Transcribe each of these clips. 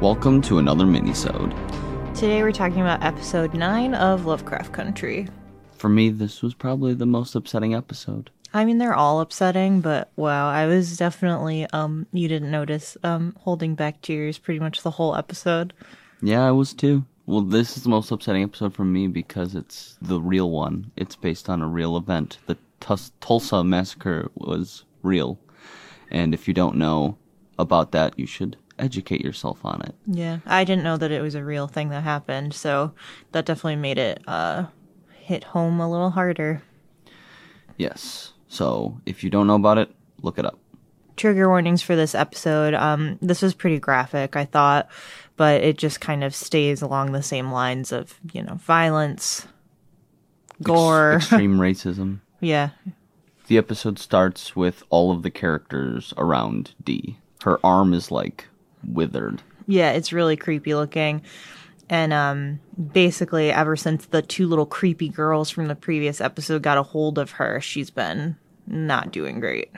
Welcome to another minisode. Today we're talking about episode 9 of Lovecraft Country. For me, this was probably the most upsetting episode. I mean, they're all upsetting, but wow, I was definitely, um, you didn't notice, um, holding back tears pretty much the whole episode. Yeah, I was too. Well, this is the most upsetting episode for me because it's the real one. It's based on a real event. The Tus- Tulsa massacre was real. And if you don't know about that, you should educate yourself on it. Yeah, I didn't know that it was a real thing that happened, so that definitely made it, uh, hit home a little harder. Yes. So if you don't know about it, look it up. trigger warnings for this episode. Um, this was pretty graphic, I thought, but it just kind of stays along the same lines of, you know, violence, gore. Ex- extreme racism. yeah. The episode starts with all of the characters around Dee. Her arm is like withered. Yeah, it's really creepy looking. And um, basically, ever since the two little creepy girls from the previous episode got a hold of her, she's been not doing great.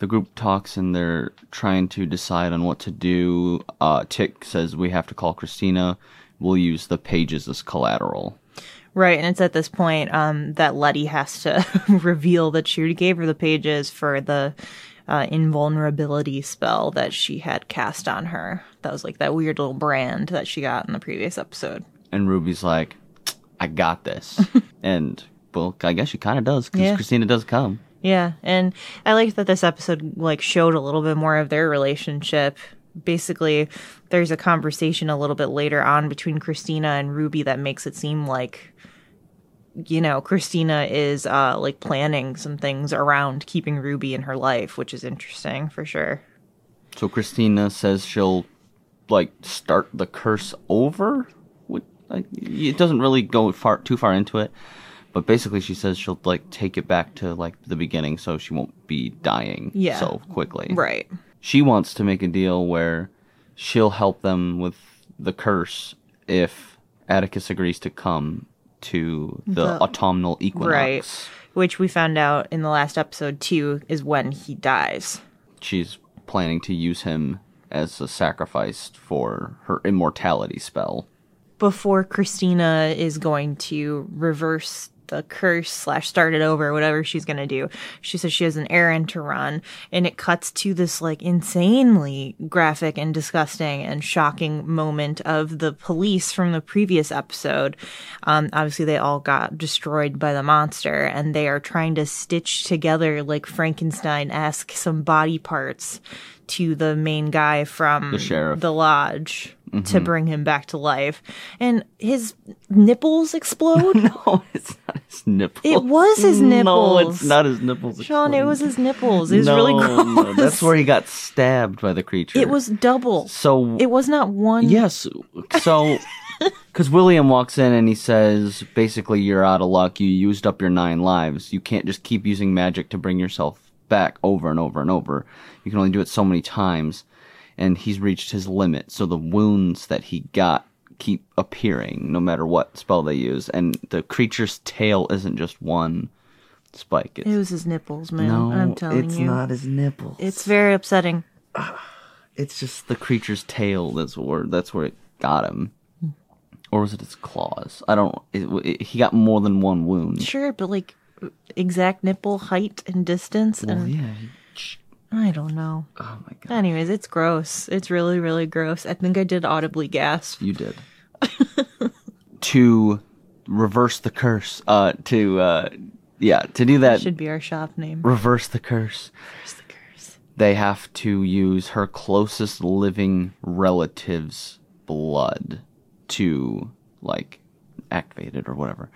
The group talks and they're trying to decide on what to do. Uh, Tick says we have to call Christina. We'll use the pages as collateral. Right, and it's at this point um, that Letty has to reveal that she gave her the pages for the uh, invulnerability spell that she had cast on her. That was like that weird little brand that she got in the previous episode. And Ruby's like, I got this. and, well, I guess she kind of does because Yeah. Christina does come. Yeah, and I liked that this episode like showed a little bit more of their relationship. Basically, there's a conversation a little bit later on between Christina and Ruby that makes it seem like you know, Christina is uh like planning some things around keeping Ruby in her life, which is interesting for sure. So Christina says she'll, like, start the curse over? Like, it doesn't really go far too far into it. But basically, she says she'll, like, take it back to, like, the beginning so she won't be dying Yeah. so quickly. Right. she wants to make a deal where she'll help them with the curse if Atticus agrees to come to the, The- autumnal equinox. Right. Which we found out in the last episode too is when he dies. She's planning to use him as a sacrifice for her immortality spell. before Christina is going to reverse the curse slash start it over, whatever she's gonna do. She says she has an errand to run, and it cuts to this like insanely graphic and disgusting and shocking moment of the police from the previous episode. Um, obviously, they all got destroyed by the monster, and they are trying to stitch together like Frankenstein esque some body parts to the main guy from The sheriff. the lodge to mm-hmm. bring him back to life. And his nipples explode. No, it's not his nipples. It was his nipples. No, it's not his nipples. Sean, it was his nipples. It was no, really gross. no, that's where he got stabbed by the creature. it was double. so It was not one. Yes. So, because William walks in and he says, basically, you're out of luck. You used up your nine lives. You can't just keep using magic to bring yourself back over and over and over. You can only do it so many times. And he's reached his limit. So the wounds that he got keep appearing no matter what spell they use. And the creature's tail isn't just one spike. It's, It was his nipples, man. no, I'm telling it's you. not his nipples. It's very upsetting. It's just the creature's tail. That's where that's where it got him, or was it its claws? I don't. It, it, he got more than one wound. Sure, but like exact nipple height and distance and yeah. I don't know. Oh my god. Anyways, it's gross. It's really, really gross. I think I did audibly gasp. You did. to reverse the curse. Uh. To. Uh. Yeah. To do that. that Should be our shop name. reverse the curse. Reverse the curse? They have to use her closest living relative's blood to like activate it or whatever.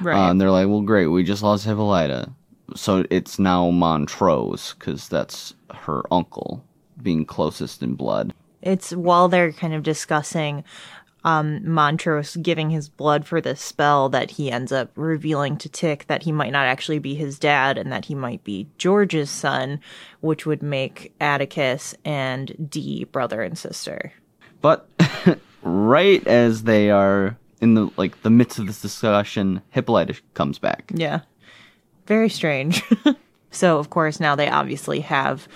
Right. Uh, and they're like, well, great, we just lost Hippolyta. So it's now Montrose, because that's her uncle being closest in blood. it's while they're kind of discussing um, Montrose giving his blood for this spell that he ends up revealing to Tick that he might not actually be his dad and that he might be George's son, which would make Atticus and Dee brother and sister. But right as they are in the like the midst of this discussion, Hippolyta comes back. Yeah. Very strange. so, of course, now they obviously have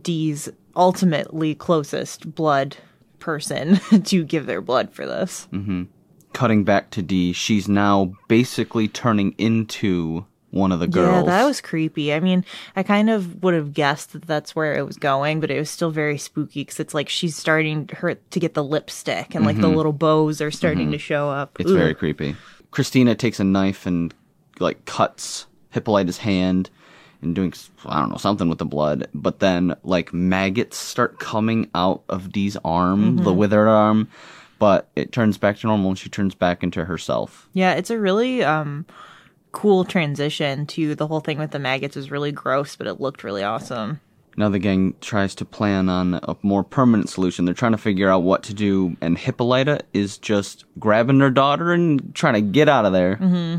Dee's ultimately closest blood person to give their blood for this. Mm-hmm. Cutting back to Dee, she's now basically turning into one of the girls. Yeah, that was creepy. I mean, I kind of would have guessed that that's where it was going, but it was still very spooky because it's like she's starting her to get the lipstick and like the mm-hmm. little bows are starting to mm-hmm. show up. It's Ugh. very creepy. Christina takes a knife and like cuts Hippolyta's hand and doing I don't know something with the blood, but then like maggots start coming out of Dee's arm, Mm-hmm. the withered arm, but it turns back to normal and she turns back into herself. Yeah, it's a really um cool transition to the whole thing with the maggots Is really gross, but it looked really awesome. Now the gang tries to plan on a more permanent solution. They're trying to figure out what to do, and Hippolyta is just grabbing her daughter and trying to get out of there. Mm-hmm.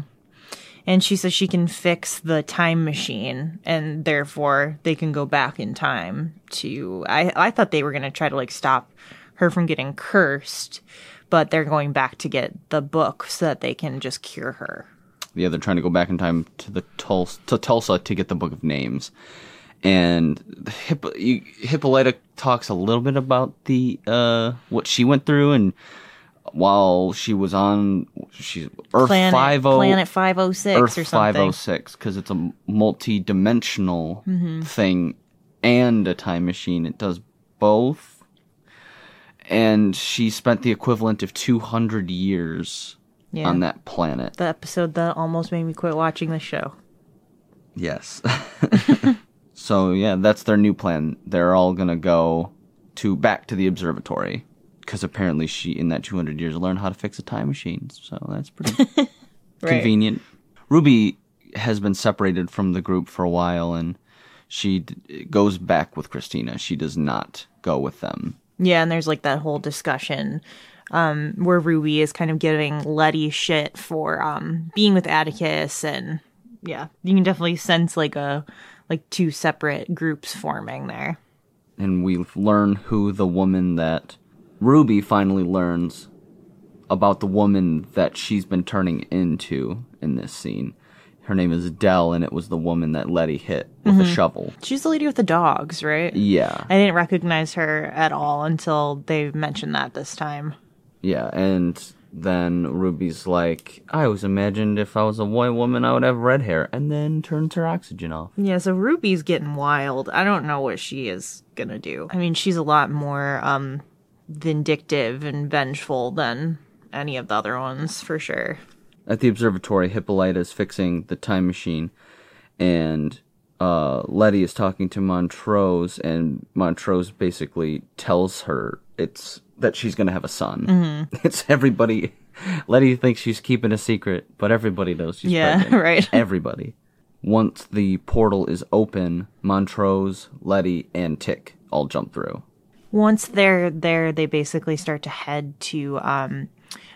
And she says she can fix the time machine and therefore they can go back in time to I I thought they were going to try to like stop her from getting cursed, but they're going back to get the book so that they can just cure her. yeah, they're trying to go back in time to the Tulsa, to Tulsa to get the Book of Names. And Hipp- Hippolyta talks a little bit about the uh, what she went through, and while she was on she's Earth Planet five oh Planet 506 Earth or something. oh six because it's a multi-dimensional Mm-hmm. thing and a time machine. It does both, and she spent the equivalent of two hundred years Yeah. on that planet. the episode that almost made me quit watching the show. Yes. so yeah, that's their new plan. They're all gonna go to back to the observatory because apparently she, in that 200 years, learned how to fix a time machine. So that's pretty convenient. Ruby has been separated from the group for a while, and she d- goes back with Christina. She does not go with them. Yeah, and there's like that whole discussion um, where Ruby is kind of giving Letty shit for um, being with Atticus, and yeah, you can definitely sense like a like two separate groups forming there. and we learn who the woman that Ruby finally learns about the woman that she's been turning into in this scene. Her name is Dell, and it was the woman that Letty hit with a shovel. She's the lady with the dogs, right? Yeah, I didn't recognize her at all until they mentioned that this time. yeah, and then Ruby's like, "I always imagined if I was a white woman, I would have red hair," and then turns her oxygen off. Yeah, so Ruby's getting wild. I don't know what she is gonna do. I mean, she's a lot more um vindictive and vengeful than any of the other ones, for sure. At the observatory, Hippolyta is fixing the time machine, and uh, Letty is talking to Montrose, and Montrose basically tells her it's that she's going to have a son. It's everybody. Letty thinks she's keeping a secret, but everybody knows she's Yeah, pregnant. right. Everybody. Once the portal is open, Montrose, Letty, and Tick all jump through. Once they're there, they basically start to head to um,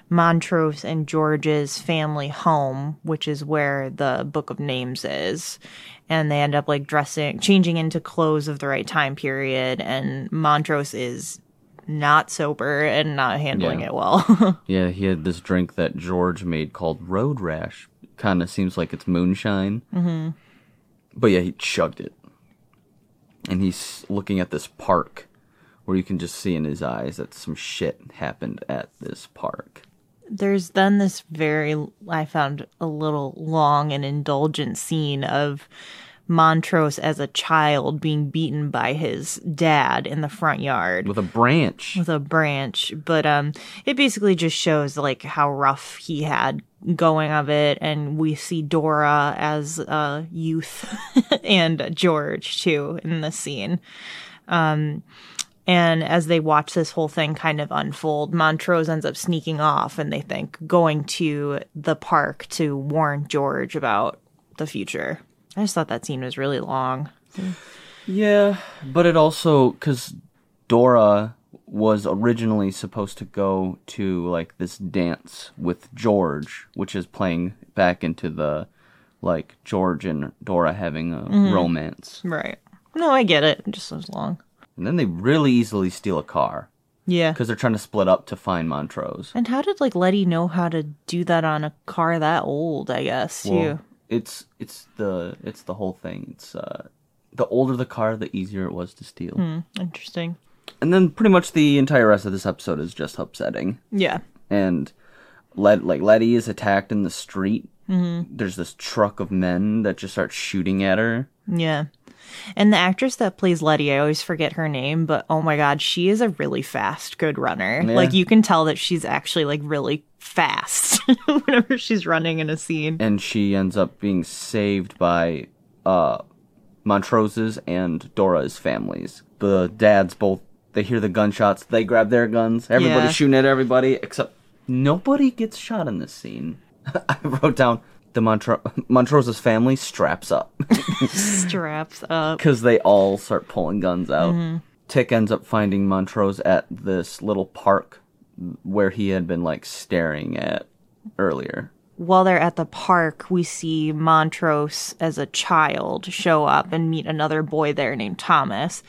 Montrose and George's family home, which is where the Book of Names is. And they end up like dressing, changing into clothes of the right time period. And Montrose is not sober and not handling Yeah. it well. Yeah, he had this drink that George made called Road Rash. Kind of seems like it's moonshine. Mm-hmm. But yeah, he chugged it. And he's looking at this park where you can just see in his eyes that some shit happened at this park. There's then this very, I found a little long and indulgent scene of Montrose as a child being beaten by his dad in the front yard. With a branch. with a branch but um it basically just shows like how rough he had going of it and we see dora as a youth and george too in the scene um and as they watch this whole thing kind of unfold montrose ends up sneaking off and they think going to the park to warn george about the future. I just thought that scene was really long. Yeah, but it also because Dora was originally supposed to go to like this dance with George, which is playing back into the like George and Dora having a mm-hmm. romance. right. No i get it. It just was long And then they really easily steal a car. Yeah. because they're trying to split up to find Montrose. And how did like Letty know how to do that on a car that old? I guess too. Well, it's it's the it's the whole thing. It's uh, the older the car, the easier it was to steal. Hmm, interesting. And then pretty much the entire rest of this episode is just upsetting. Yeah. And Let like Letty is attacked in the street. Mm-hmm. There's this truck of men that just start shooting at her. Yeah. And the actress that plays Letty, I always forget her name, but oh my god, she is a really fast, good runner. Yeah. Like you can tell that she's actually like really fast whenever she's running in a scene. and she ends up being saved by uh Montrose's and Dora's families. The dads both they hear the gunshots, they grab their guns, everybody's Yeah. shooting at everybody except nobody gets shot in this scene. I wrote down the Montro- Montrose's family straps up Straps up. because they all start pulling guns out. Mm-hmm. Tick ends up finding Montrose at this little park where he had been like staring at earlier. While they're at the park, we see Montrose as a child show up and meet another boy there named Thomas.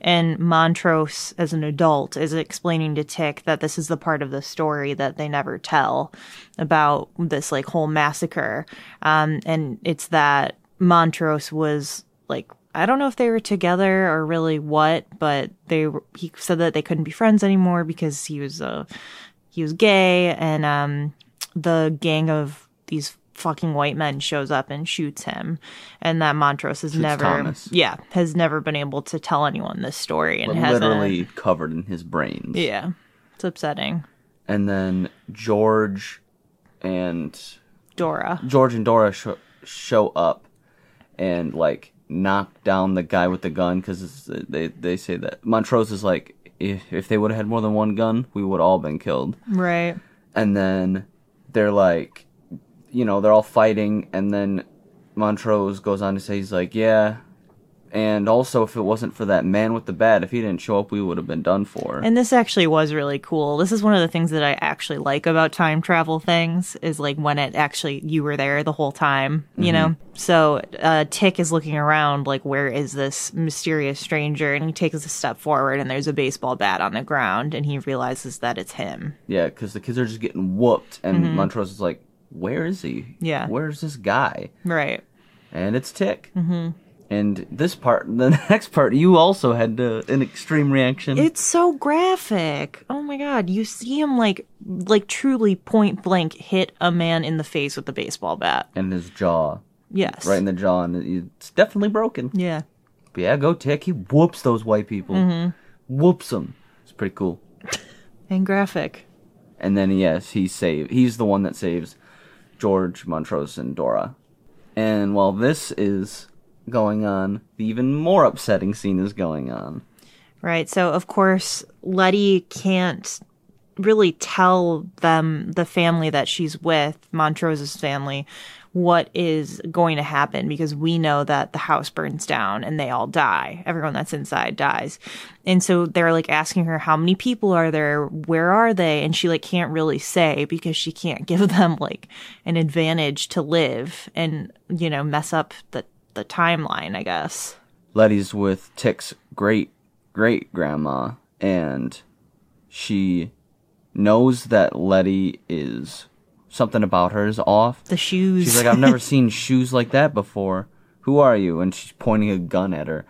And Montrose, as an adult, is explaining to Tick that this is the part of the story that they never tell about this like whole massacre. Um, and it's that Montrose was like I don't know if they were together or really what, but they he said that they couldn't be friends anymore because he was uh he was gay and um the gang of these fucking white men shows up and shoots him and that Montrose has never Thomas. yeah has never been able to tell anyone this story and hasn't literally covered in his brains. yeah it's upsetting and then George and Dora George and Dora sh- show up and like knock down the guy with the gun because they they say that Montrose is like if if they would have had more than one gun, we would all been killed. right And then they're like, you know, they're all fighting, and then Montrose goes on to say he's like, yeah. And also, if it wasn't for that man with the bat, if he didn't show up, we would have been done for. And this actually was really cool. This is one of the things that I actually like about time travel things is like when it actually you were there the whole time, you know. So uh, Tick is looking around like where is this mysterious stranger, and he takes a step forward, and there's a baseball bat on the ground, and he realizes that it's him. Yeah, because the kids are just getting whooped, and Montrose is like, "Where is he? Mm-hmm. Yeah. where's this guy?" Right. And it's Tick. Mm-hmm. And this part, the next part, you also had uh, an extreme reaction. It's so graphic. Oh my god, you see him like like truly point blank hit a man in the face with a baseball bat. and his jaw, Yes. right in the jaw, and it's definitely broken. Yeah. But yeah, go Tick. He whoops those white people. Mm-hmm. Whoops them. It's pretty cool. And graphic. And then yes, he save. He's the one that saves George, Montrose, and Dora. And while this is going on, the even more upsetting scene is going on. Right. So, of course, Letty can't really tell them, the family that she's with, Montrose's family, what is going to happen because we know that the house burns down and they all die. Everyone that's inside dies. And so they're like asking her, how many people are there? Where are they? And she like can't really say because she can't give them like an advantage to live and, you know, mess up the, the timeline, I guess. Letty's with Tick's great great grandma, and she knows that Letty is something about her is off. The shoes. She's like, I've never seen shoes like that before. Who are you? And she's pointing a gun at her,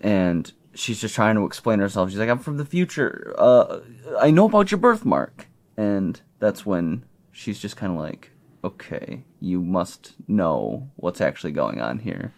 and she's just trying to explain herself. She's like, I'm from the future. Uh, I know about your birthmark, and that's when she's just kind of like, okay, you must know what's actually going on here.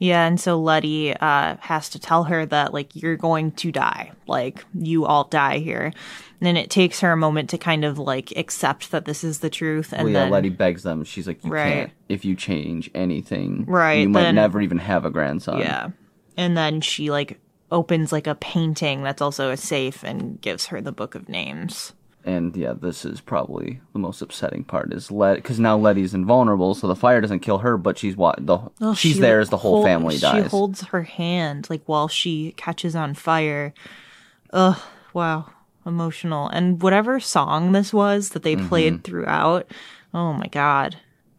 Yeah, and so Letty uh, has to tell her that like you're going to die, like you all die here, and then it takes her a moment to kind of like accept that this is the truth, and well, yeah, then Letty begs them. She's like, "You Right. can't. If you change anything, Right, you might then- never even have a grandson." yeah, and then she like opens like a painting that's also a safe and gives her the book of names. And yeah, this is probably the most upsetting part is Let because now Letty's invulnerable, so the fire doesn't kill her, but she's what the Oh, she's she there as the whole hold- family dies. She holds her hand like while she catches on fire. Ugh, wow, emotional. And whatever song this was that they Mm-hmm. played throughout, oh my god.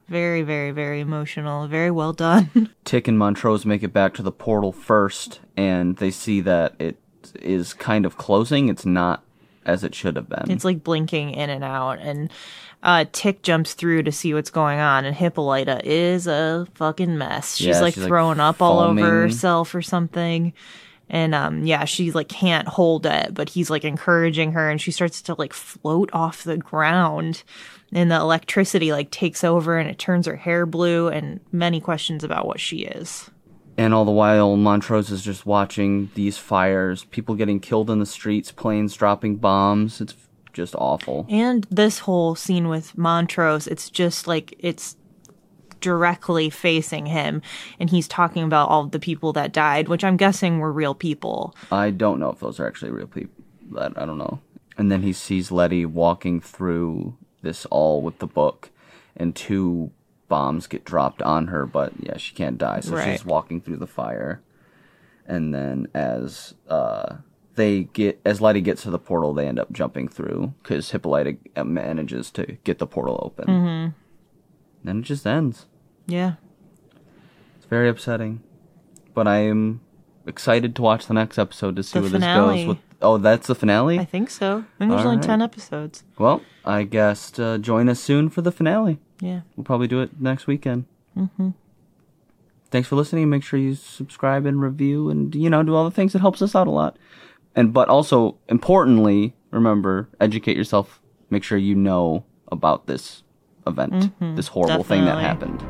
Very, very, very emotional. Very well done. Tick and Montrose make it back to the portal first, and they see that it is kind of closing. It's not as it should have been. It's like blinking in and out, and uh, Tick jumps through to see what's going on, and Hippolyta is a fucking mess. She's Yeah, like she's, like, throwing up all over herself or something. And um yeah, she like can't hold it, but he's like encouraging her and she starts to like float off the ground. And the electricity like takes over and it turns her hair blue and many questions about what she is. And all the while, Montrose is just watching these fires, people getting killed in the streets, planes dropping bombs. It's just awful. And this whole scene with Montrose, it's just like it's directly facing him and he's talking about all the people that died, which I'm guessing were real people. I don't know if those are actually real people. That I don't know. And then he sees Letty walking through this all with the book, and two bombs get dropped on her, but yeah, she can't die, so Right. she's walking through the fire. And then as uh, they get as Letty gets to the portal, they end up jumping through because Hippolyta manages to get the portal open. Mm-hmm. Then it just ends. Yeah. It's very upsetting, but I am excited to watch the next episode to see The where finale. this goes. With oh, that's the finale. I think so. And there's All only right. 10 episodes. Well, I guess uh, join us soon for the finale. Yeah. We'll probably do it next weekend. Mm-hmm. Thanks for listening. Make sure you subscribe and review, and you know do all the things that helps us out a lot. And but also importantly, remember educate yourself. Make sure you know about this event, this horrible thing that happened.